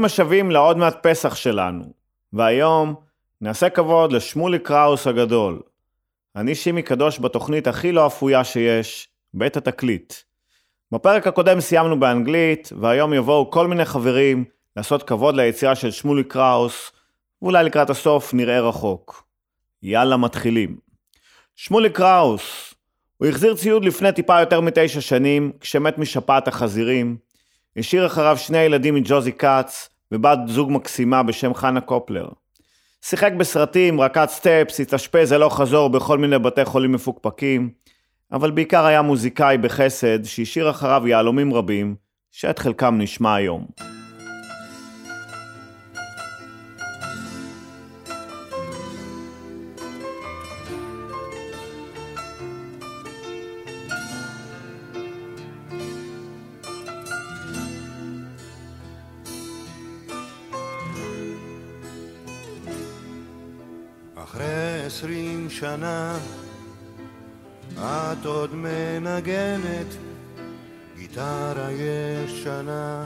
ברוכים השבים לעוד מעט פסח שלנו, והיום נעשה כבוד לשמולי קראוס הגדול. אני שימי קדוש בתוכנית הכי לא אפויה שיש, בית התקליט. בפרק הקודם סיימנו באנגלית, והיום יבואו כל מיני חברים לעשות כבוד ליצירה של שמולי קראוס, ואולי לקראת הסוף נראה רחוק. יאללה, מתחילים. שמולי קראוס, הוא החזיר ציוד לפני טיפה יותר מתשע שנים, כשמת משפעת החזירים. השאיר אחריו שני ילדים מג'וזי כץ, ובת זוג מקסימה בשם חנה קופלר. שיחק בסרטים, רקד סטפס, התאשפז הלוך חזור בכל מיני בתי חולים מפוקפקים, אבל בעיקר היה מוזיקאי בחסד שהשאיר אחריו יהלומים רבים, שאת חלקם נשמע היום. עשרים שנה את עוד מנגנת גיטרה ישנה.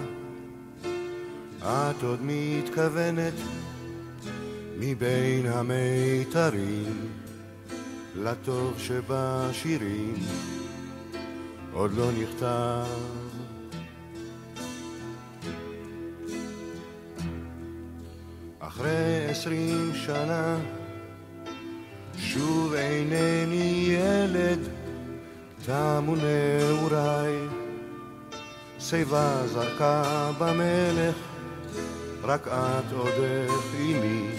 את עוד מתכוונת מבין המיתרים לטוב שבשירים. עוד לא נכתב. אחרי עשרים שנה שוב אינני ילד, תמו נעוריי. שיבה זרקה במלך, רק את עודך עימי.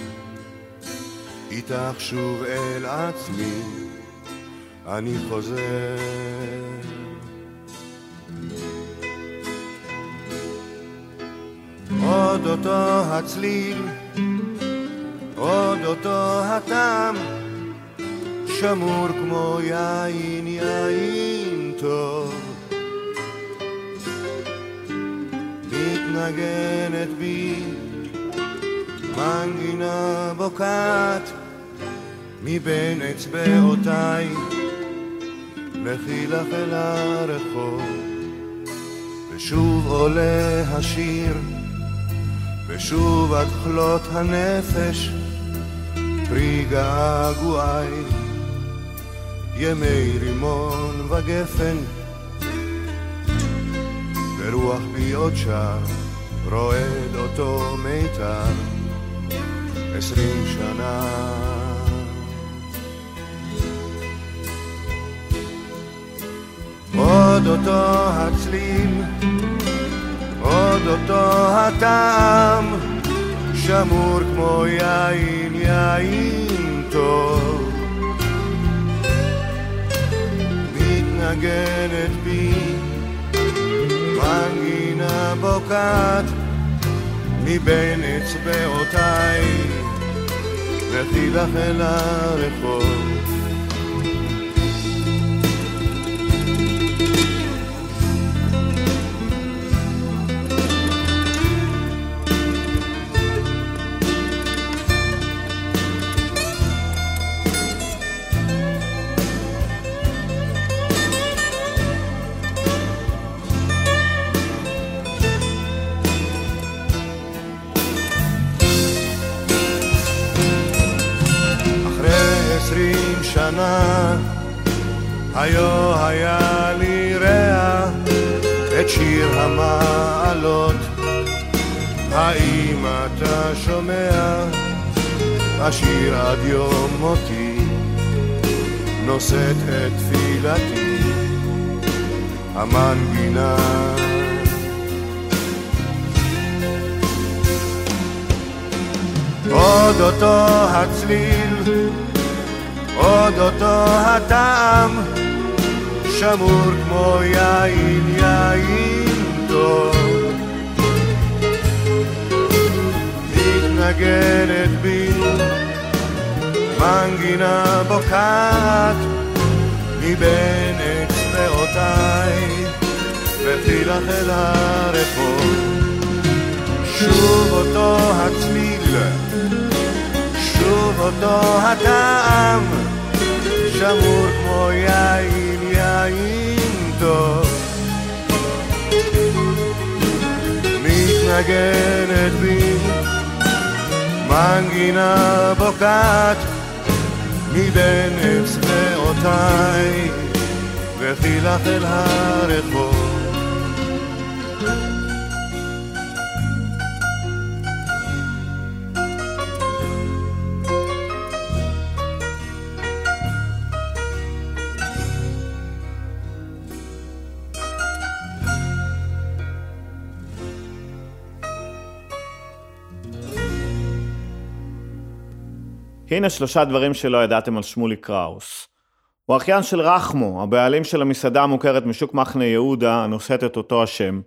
איתך שוב אל עצמי, אני חוזר. עוד אותו הצליל, עוד אותו הטעם, שמור כמו יין, יין טוב. מתנגנת בי מנגינה בוקעת מבין אצבעותיי, לכי לך אל הרחוב, ושוב עולה השיר, ושוב עד כלות הנפש, פרי געגועי. ימי רימון וגפן, ורוח בי עוד שר, רועד אותו מיתר, עשרים שנה. עוד אותו הצליל, עוד אותו הטעם, שמור כמו יין, יין טוב. מתנגנת בי. מנגינה בוקעת מבין אצבעותיי לכי לך אל הרחוב היו היה לי רע את שיר המעלות. האם אתה שומע? השיר עד יום מותי נושאת את תפילתי. המנגינה עוד אותו הצליל עוד אותו הטעם, שמור כמו יין, יין טוב. מתנגנת בי, מנגינה בוקעת, מבין אצבעותיי, וכי לך אל הרחוב. שוב אותו הצליל, שוב אותו הטעם, שמור כמו יין, יין טוב. מתנגנת בי מנגינה בוקעת מבין אצבעותיי וכי לך אל הרחוב הנה שלושה דברים שלא ידעתם על שמולי קראוס. הוא אחיין של רחמו, הבעלים של המסעדה המוכרת משוק מחנה יהודה, הנושאת את אותו השם.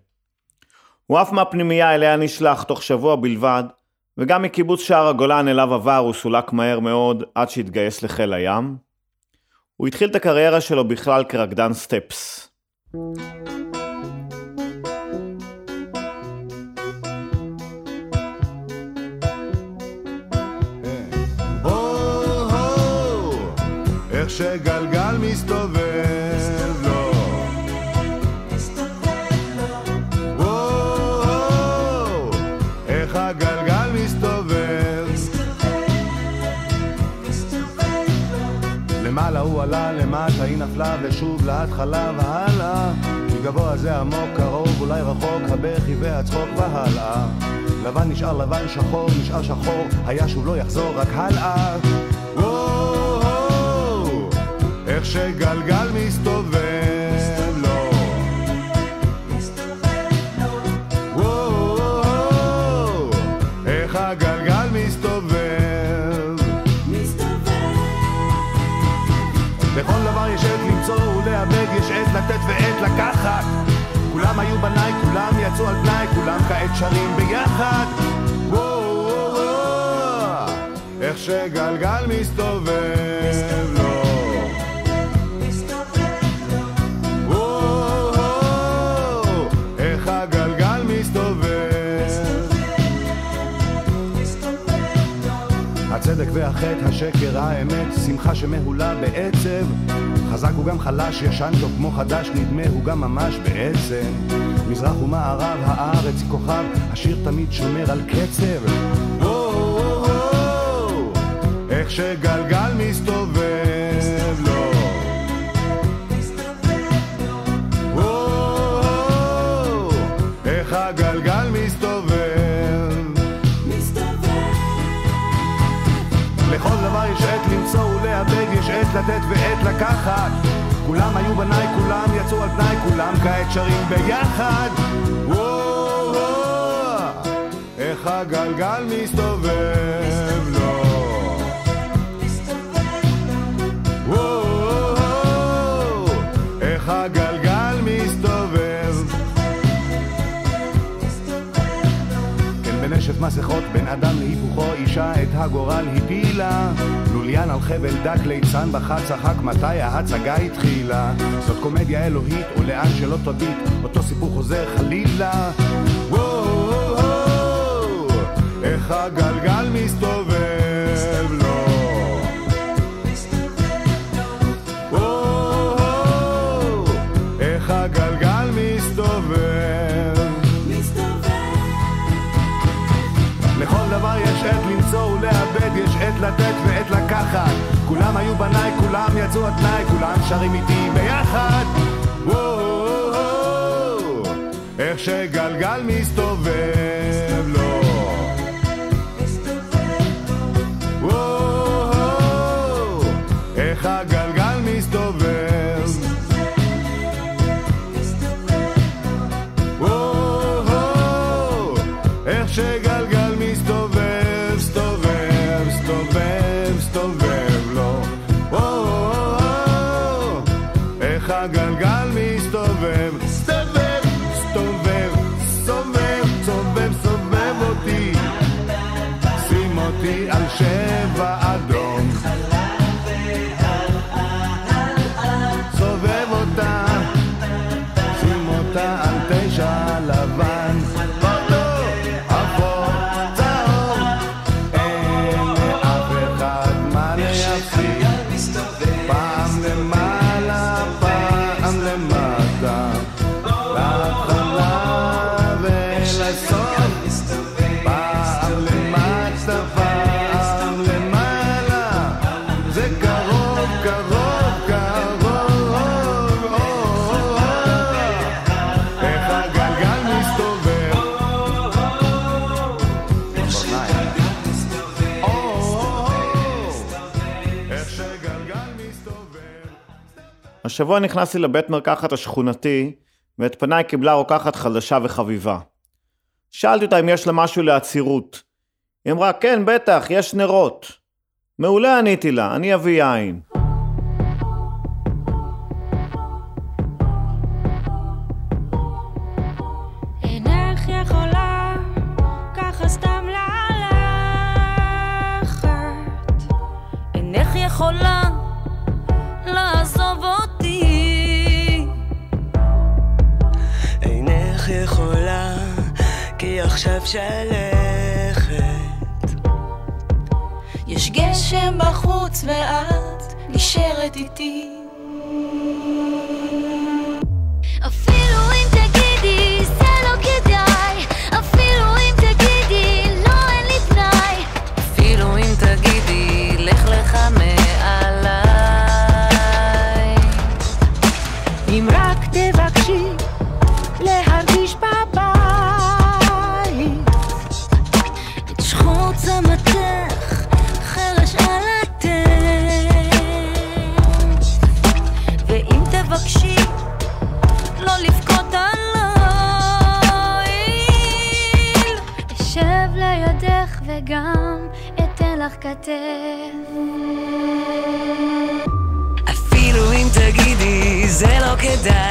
הוא עף מהפנימייה אליה נשלח תוך שבוע בלבד, וגם מקיבוץ שער הגולן אליו עבר הוא סולק מהר מאוד עד שהתגייס לחיל הים. הוא התחיל את הקריירה שלו בכלל כרקדן סטפס. שגלגל מסתובב לו. וואו, איך הגלגל מסתובב. למעלה הוא עלה, למטה היא נפלה, ושוב להתחלה והלאה. מגבוה זה עמוק, קרוב, אולי רחוק, הבכי והצחוק והלאה. לבן נשאר לבן, שחור נשאר שחור, היה שוב לא יחזור, רק הלאה. איך שגלגל מסתובב לו. וואו, איך הגלגל מסתובב. לכל דבר יש עת למצוא ולאבד, יש עת לתת ועת לקחת. כולם היו בניי, כולם יצאו על פניי, כולם כעת שרים ביחד. וואו, איך שגלגל מסתובב לו. הצדק והחטא, השקר, האמת, שמחה שמהולה בעצב. חזק הוא גם חלש, ישן טוב כמו חדש, נדמה הוא גם ממש בעצם. מזרח ומערב, הארץ היא כוכב, השיר תמיד שומר על קצב. איך שגלגל מסתובב לו. וואו, איך הגלגל מסתובב. לכל דבר יש עת למצוא ולאבד, יש עת לתת ועת לקחת. כולם היו בניי, כולם יצאו על פניי, כולם כעת שרים ביחד. וואו, איך הגלגל מסתובב מסכות בין אדם להיפוכו אישה את הגורל הפילה. לוליין על חבל דק ליצן בכה צחק מתי ההצגה התחילה? זאת קומדיה אלוהית ולאן שלא תביט אותו סיפור חוזר חלילה. וואו, איך הגלגל מסתובב לתת ועת לקחת. כולם היו בניי, כולם יצאו על תנאי, כולם שרים איתי ביחד. איך שגלגל מסתובב לו. וואו, איך השבוע נכנסתי לבית מרקחת השכונתי, ואת פניי קיבלה רוקחת חדשה וחביבה. שאלתי אותה אם יש לה משהו לעצירות. היא אמרה, כן, בטח, יש נרות. מעולה עניתי לה, אני אביא יין. עכשיו שלכת. יש גשם בחוץ ואת נשארת איתי. אפילו אם תגידי זה לא כדאי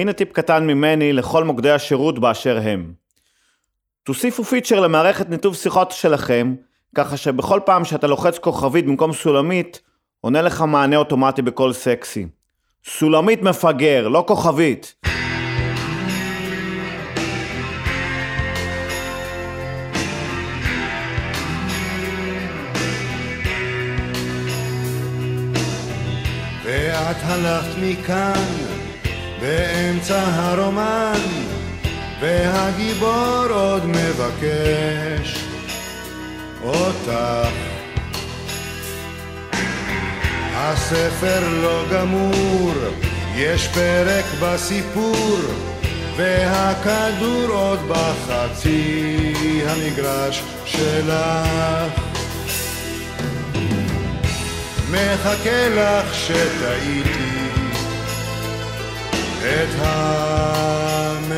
הנה טיפ קטן ממני לכל מוקדי השירות באשר הם. תוסיפו פיצ'ר למערכת ניתוב שיחות שלכם, ככה שבכל פעם שאתה לוחץ כוכבית במקום סולמית, עונה לך מענה אוטומטי בקול סקסי. סולמית מפגר, לא כוכבית. ואת הלכת מכאן באמצע הרומן והגיבור עוד מבקש אותך. הספר לא גמור, יש פרק בסיפור והכדור עוד בחצי המגרש שלך. מחכה לך שטעיתי את המרוץ.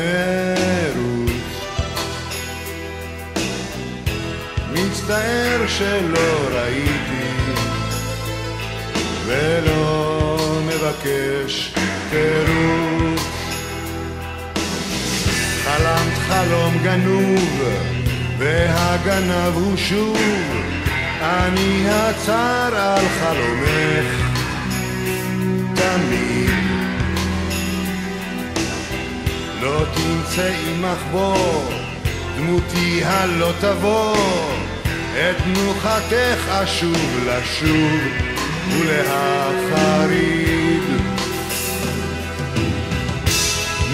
מצטער שלא ראיתי ולא מבקש תירוץ. חלמת חלום גנוב והגנב הוא שוב. אני הצר על חלומך. תמיד לא תמצאי מחבור דמותי הלא תבוא. את תנוחתך אשוב לשוב ולהחריד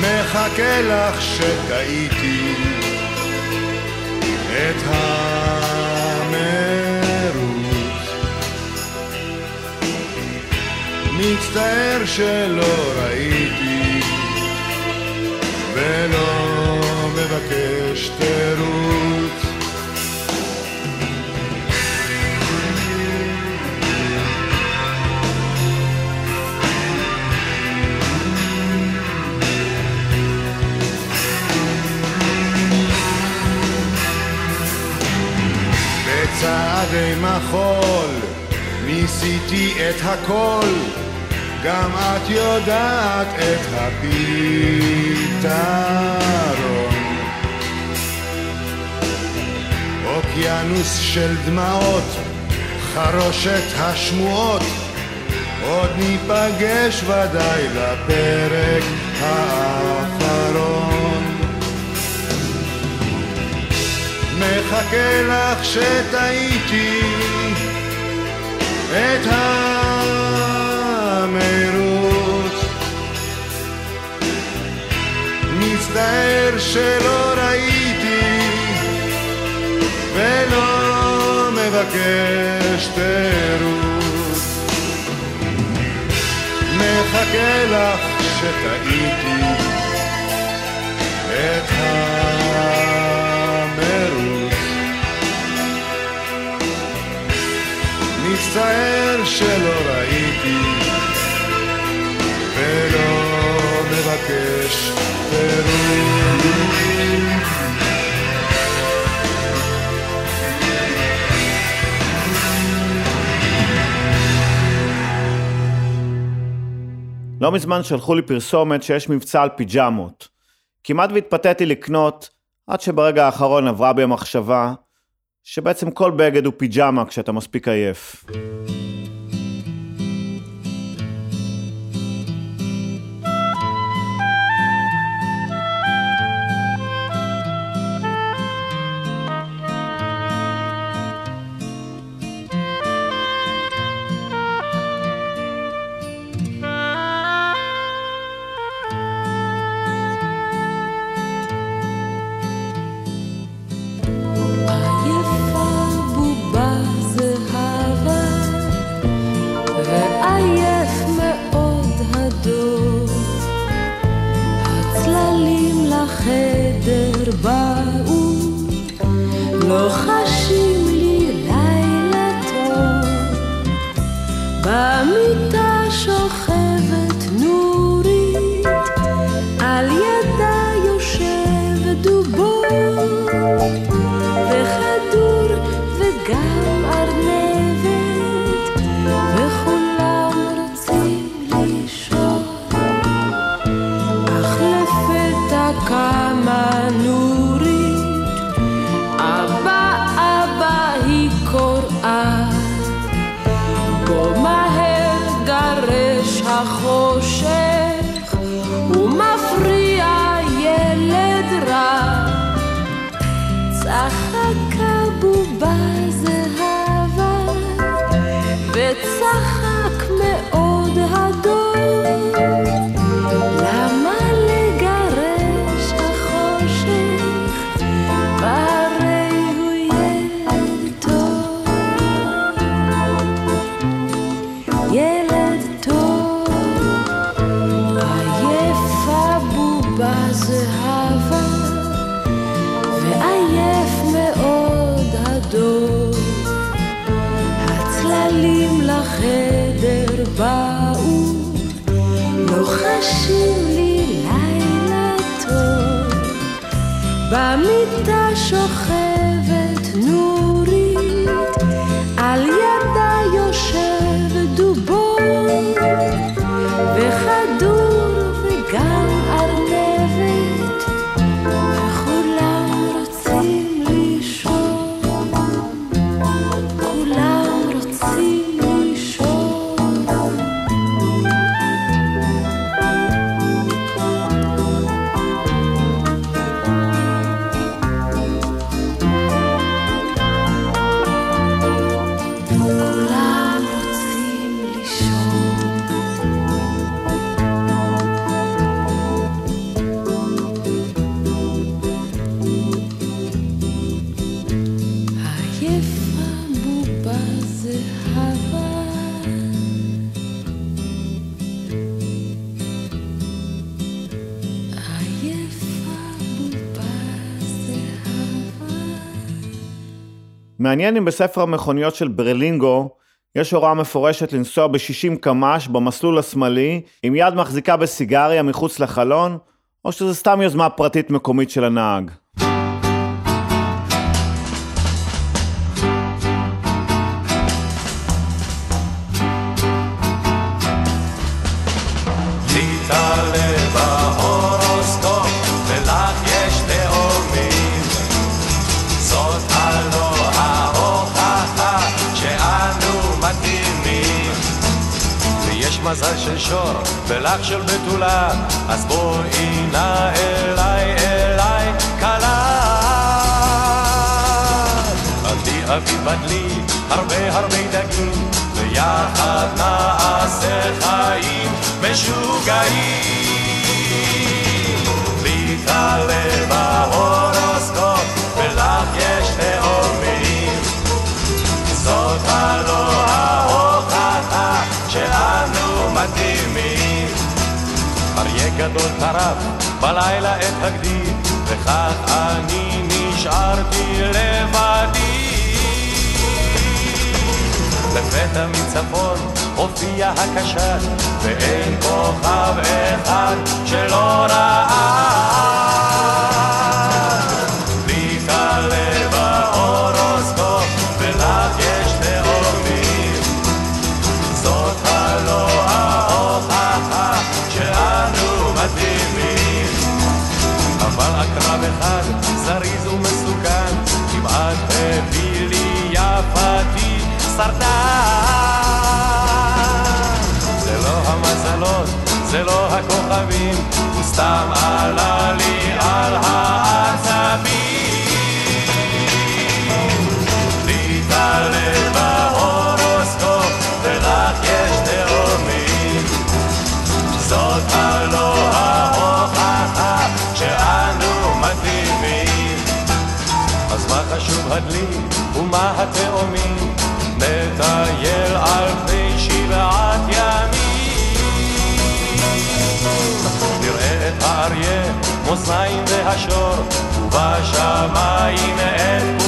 מחכה לך שטעיתי את המר מצטער שלא ראיתי ולא מבקש תירוץ. בצעדי מחול ניסיתי את הכל גם את יודעת את הפתרון. אוקיינוס של דמעות חרושת השמועות עוד ניפגש ודאי לפרק האחרון. מחכה לך שטעיתי את המרוץ מצטער שלא ראיתי ולא מבקש תירוץ. מחכה לך שטעיתי את המרוץ. מצטער שלא ראיתי ולא מבקש לא מזמן שלחו לי פרסומת שיש מבצע על פיג'מות. כמעט והתפתיתי לקנות, עד שברגע האחרון עברה בי המחשבה, שבעצם כל בגד הוא פיג'מה כשאתה מספיק עייף. מעניין אם בספר המכוניות של ברלינגו יש הוראה מפורשת לנסוע ב-60 קמ"ש במסלול השמאלי עם יד מחזיקה בסיגריה מחוץ לחלון, או שזה סתם יוזמה פרטית מקומית של הנהג. מזל של שור ולך של בתולה, אז בואי נא אליי, אליי, כלה. עבדי אבי בדלי, הרבה הרבה דגים, ויחד נעשה חיים משוגעים. לי תעלה בהורוסקופ, גדול טרף בלילה את הגדי, וכך אני נשארתי לבדי. לפתע מצפון הופיע הקשת, ואין כוכב אחד שלא ראה. סרטן. זה לא המזלות, זה לא הכוכבים, הוא סתם עלה לי על העצבים. לי תעלה בהורוסקופ, ולך יש תאומים. זאת הלא ההוכחה שאנו מתאימים. אז מה חשוב הדלי ומה התאומים? נטייל על פני שבעת ימים. נראה את האריה, מאזניים והשור, ובשמיים את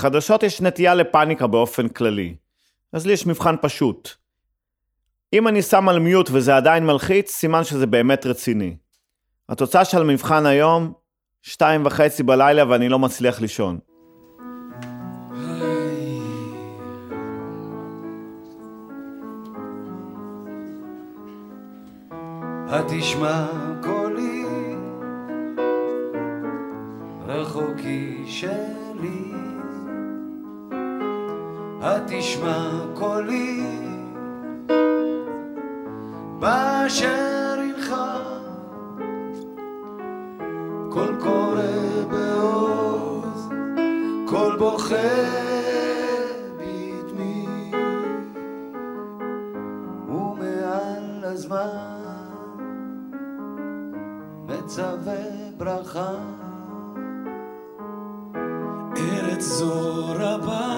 לחדשות יש נטייה לפאניקה באופן כללי, אז לי יש מבחן פשוט. אם אני שם על מיוט וזה עדיין מלחיץ, סימן שזה באמת רציני. התוצאה של המבחן היום, שתיים וחצי בלילה ואני לא מצליח לישון. התשמע קולי רחוקי שלי התשמע קולי. באשר הנך קול קורא בעוז קול בוכה בדמי. ומעל הזמן מצווה ברכה. ארץ זו רבה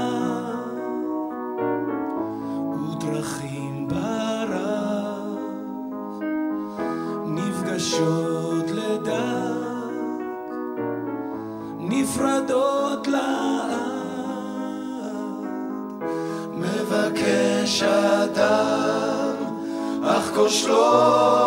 schluss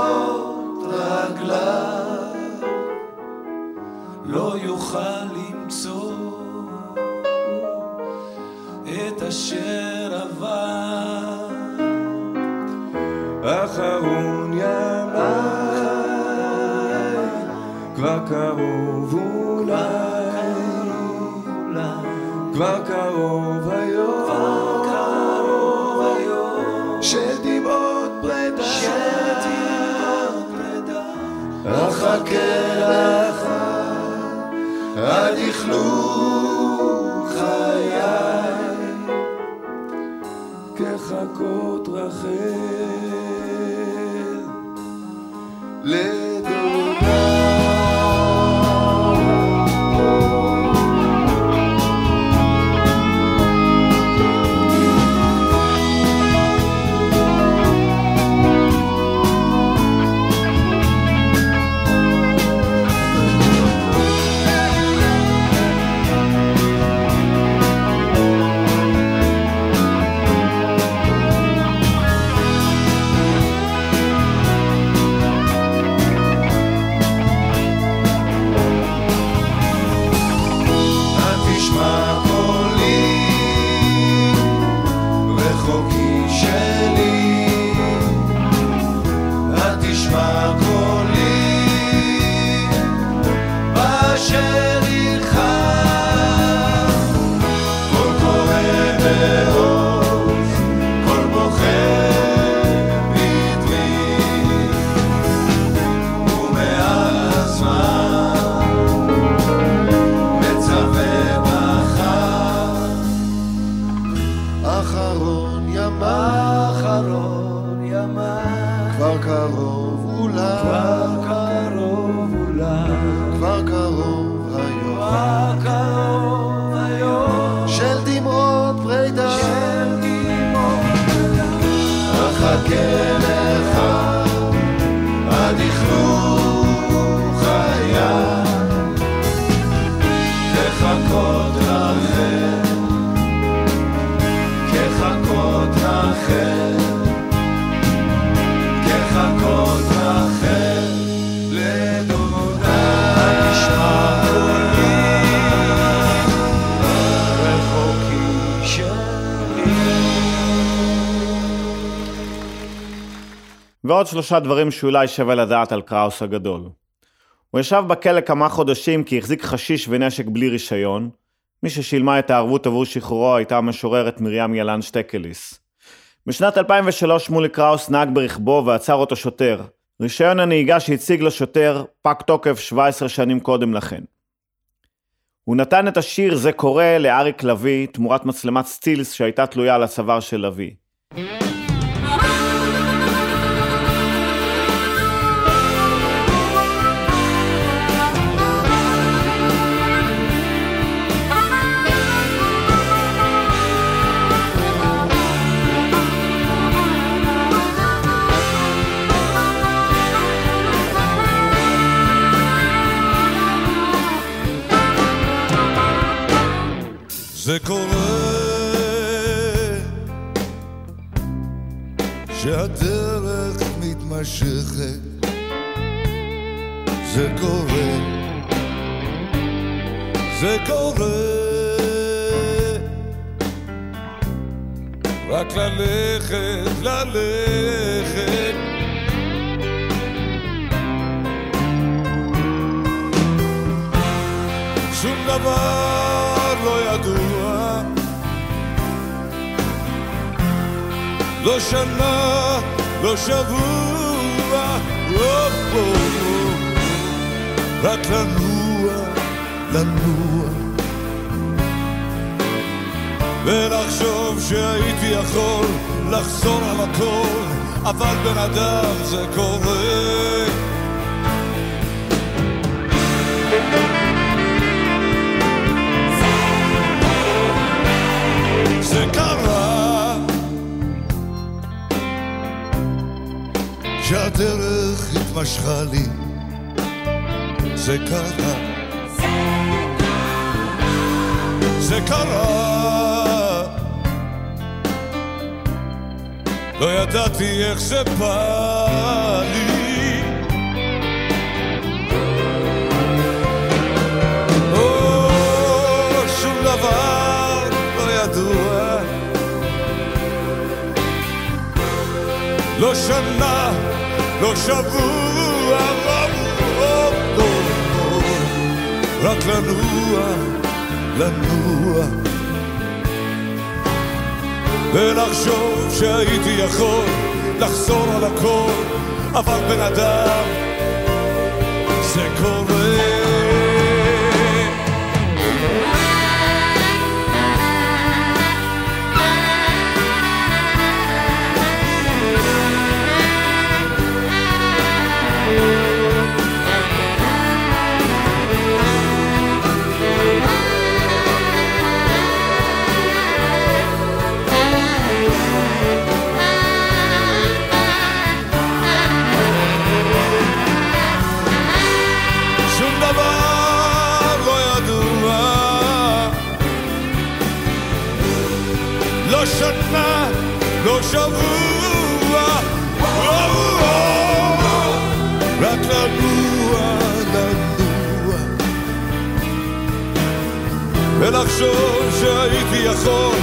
looking ועוד שלושה דברים שאולי שווה לדעת על קראוס הגדול. הוא ישב בכלא כמה חודשים כי החזיק חשיש ונשק בלי רישיון. מי ששילמה את הערבות עבור שחרורו הייתה המשוררת מרים ילן שטקליס. בשנת 2003 מולי קראוס נהג ברכבו ועצר אותו שוטר. רישיון הנהיגה שהציג לו שוטר פג תוקף 17 שנים קודם לכן. הוא נתן את השיר "זה קורה" לאריק לביא תמורת מצלמת סטילס שהייתה תלויה על הצוואר של לביא. זה קורה שהדרך מתמשכת. זה קורה זה קורה. רק ללכת, ללכת. שום דבר לא ידוע לא שנה, לא שבוע או, או. רק לנוע, לנוע ולחשוב שהייתי יכול לחזור על הכל אבל בן אדם זה קורה זה קרה שהדרך התמשכה לי. זה קרה. זה קרה. לא ידעתי איך זה בא לי. לא לא שנה, לא שבוע, לא. רק לנוע, לנוע ולחשוב שהייתי יכול לחזור על הכל אבל בן אדם זה קורה שבוע רק לנוע, לנוע ולחשוב שהייתי יכול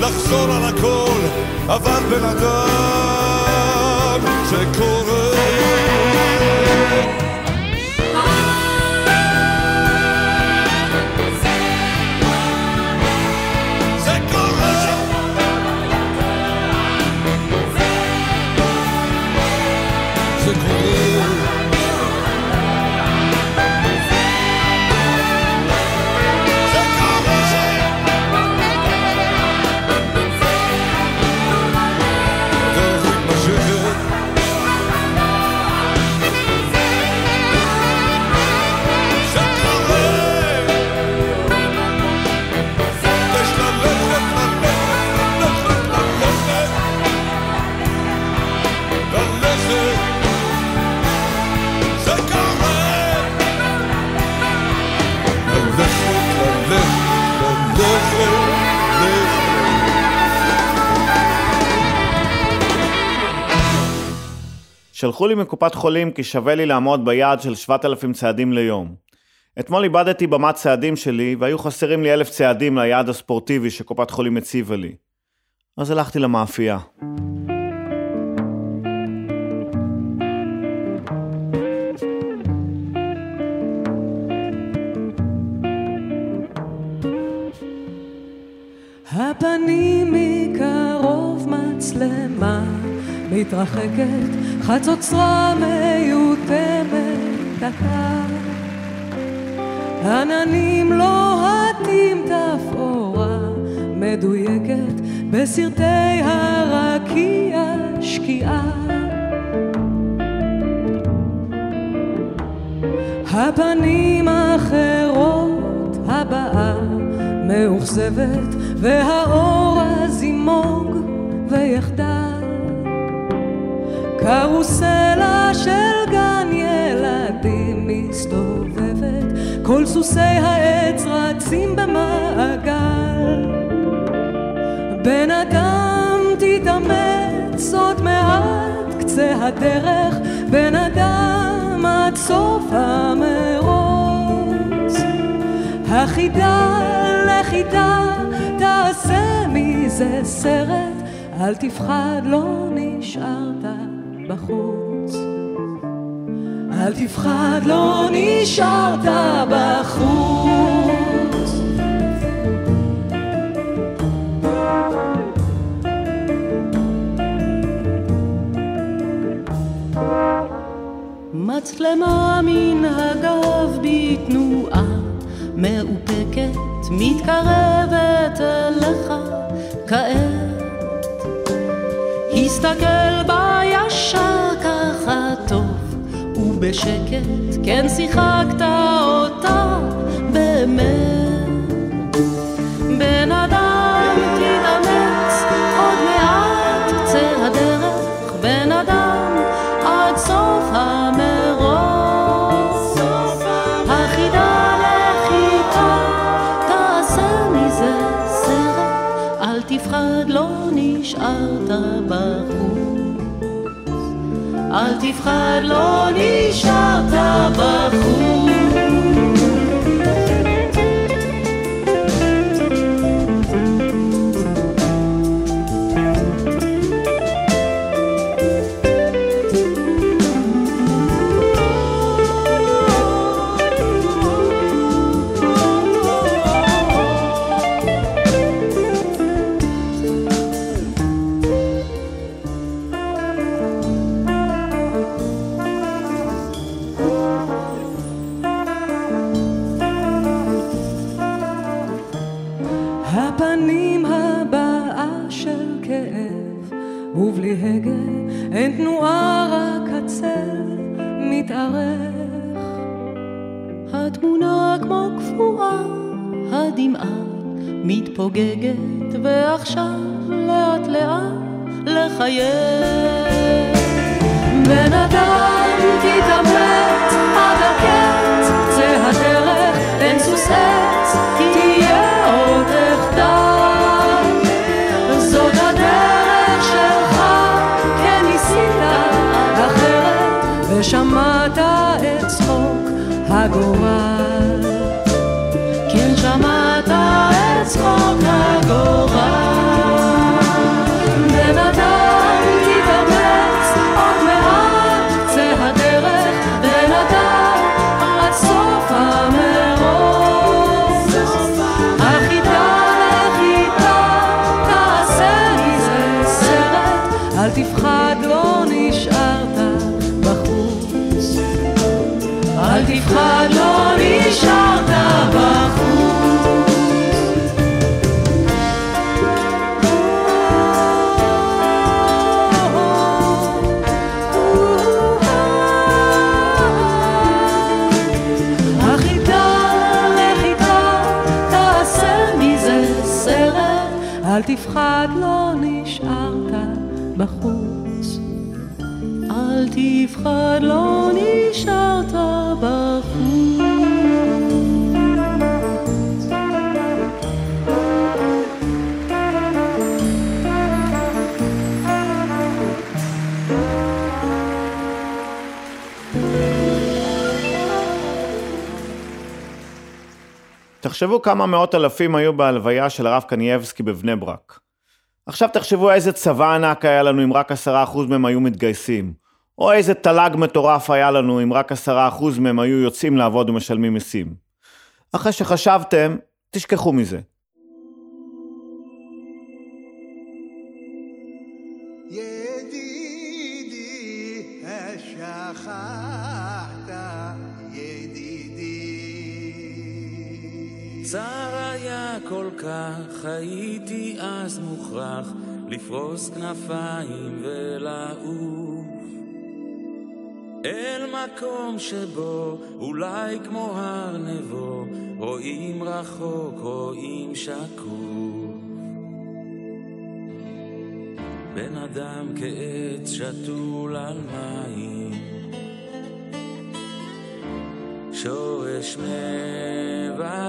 לחזור על הכל, אבל בן אדם זה שלחו לי מקופת חולים כי שווה לי לעמוד ביעד של 7,000 צעדים ליום. אתמול איבדתי במת צעדים שלי והיו חסרים לי אלף צעדים ליעד הספורטיבי שקופת חולים הציבה לי. אז הלכתי למאפייה. מתרחקת, חצוצרה מיותמת דקה. עננים לוהטים תפאורה מדויקת בסרטי הרקיע שקיעה. הפנים אחרות, הבאה מאוכזבת, והאור הזימוג ויחדיו. קרוסלה של גן ילדים מסתובבת, כל סוסי העץ רצים במעגל. בן אדם תתאמץ עוד מעט קצה הדרך, בן אדם עד סוף המרוץ. החידה לחידה תעשה מזה סרט, אל תפחד לא נשארת בחוץ. אל תפחד לא נשארת בחוץ. מצלמה מן הגב בתנועה מאופקת מתקרבת אליך כעת הסתכל בה ישר ככה טוב ובשקט כן שיחקת אותה באמת אל תפחד לא נשארת בחוץ אל תפחד, לא בחוץ. אל תפחד, לא נשארת. תחשבו כמה מאות אלפים היו בהלוויה של הרב קנייבסקי בבני ברק. עכשיו תחשבו איזה צבא ענק היה לנו אם רק עשרה אחוז מהם היו מתגייסים. או איזה תל"ג מטורף היה לנו אם רק עשרה אחוז מהם היו יוצאים לעבוד ומשלמים מיסים. אחרי שחשבתם, תשכחו מזה. כך, הייתי אז מוכרח לפרוס כנפיים ולעוף. אל מקום שבו אולי כמו הר נבו רואים רחוק, רואים שקוף. בן אדם כעץ שתול על מים שורש מבקש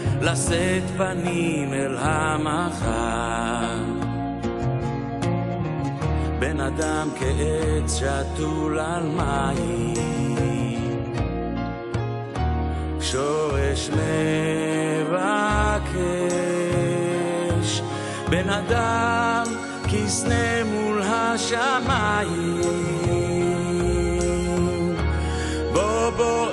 לשאת פנים אל המחר. בן אדם כעץ שתול על מים, שורש מבקש, בן אדם כסנה מול השמיים. בו בוערת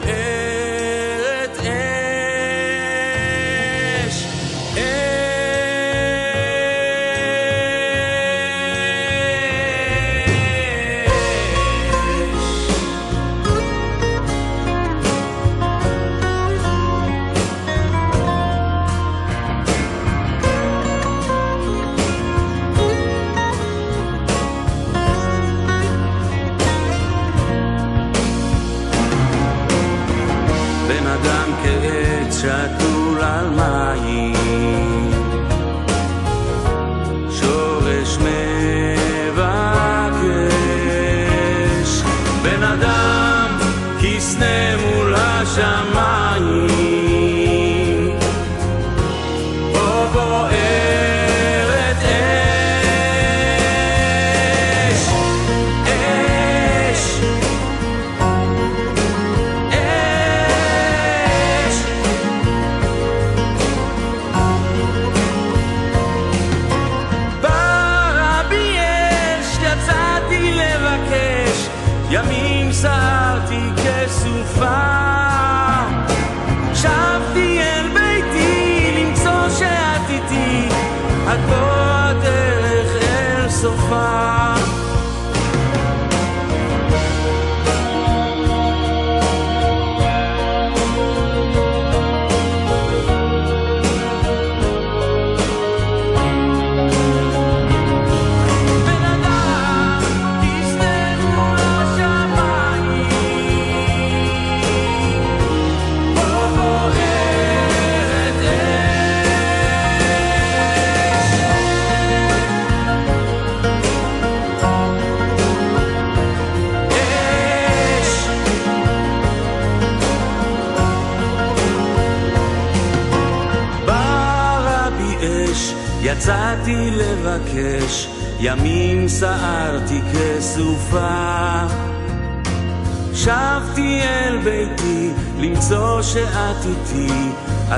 איתי,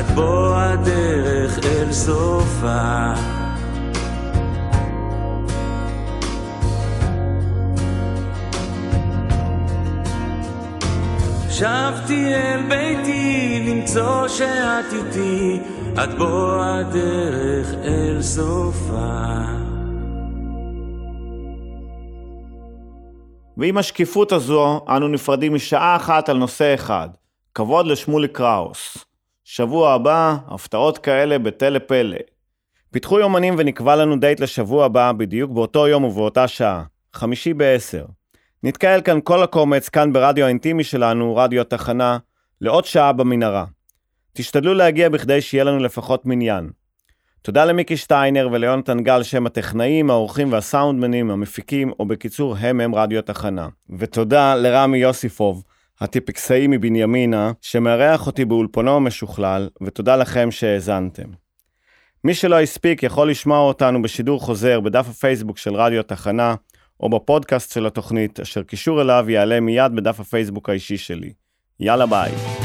את בוא הדרך אל סופה. שבתי אל ביתי, למצוא שאת איתי, עד בוא הדרך אל סופה. ועם השקיפות הזו, אנו נפרדים משעה אחת על נושא אחד, כבוד לשמולי קראוס. שבוע הבא, הפתעות כאלה בתלה פלא. פיתחו יומנים ונקבע לנו דייט לשבוע הבא, בדיוק באותו יום ובאותה שעה, חמישי בעשר. נתקהל כאן כל הקומץ, כאן ברדיו האינטימי שלנו, רדיו התחנה, לעוד שעה במנהרה. תשתדלו להגיע בכדי שיהיה לנו לפחות מניין. תודה למיקי שטיינר וליונתן גל שהם הטכנאים, האורחים והסאונדמנים, המפיקים, או בקיצור, הם הם רדיו תחנה. ותודה לרמי יוסיפוב, הטיפקסאי מבנימינה, שמארח אותי באולפנו המשוכלל, ותודה לכם שהאזנתם. מי שלא הספיק יכול לשמוע אותנו בשידור חוזר בדף הפייסבוק של רדיו תחנה, או בפודקאסט של התוכנית, אשר קישור אליו יעלה מיד בדף הפייסבוק האישי שלי. יאללה ביי.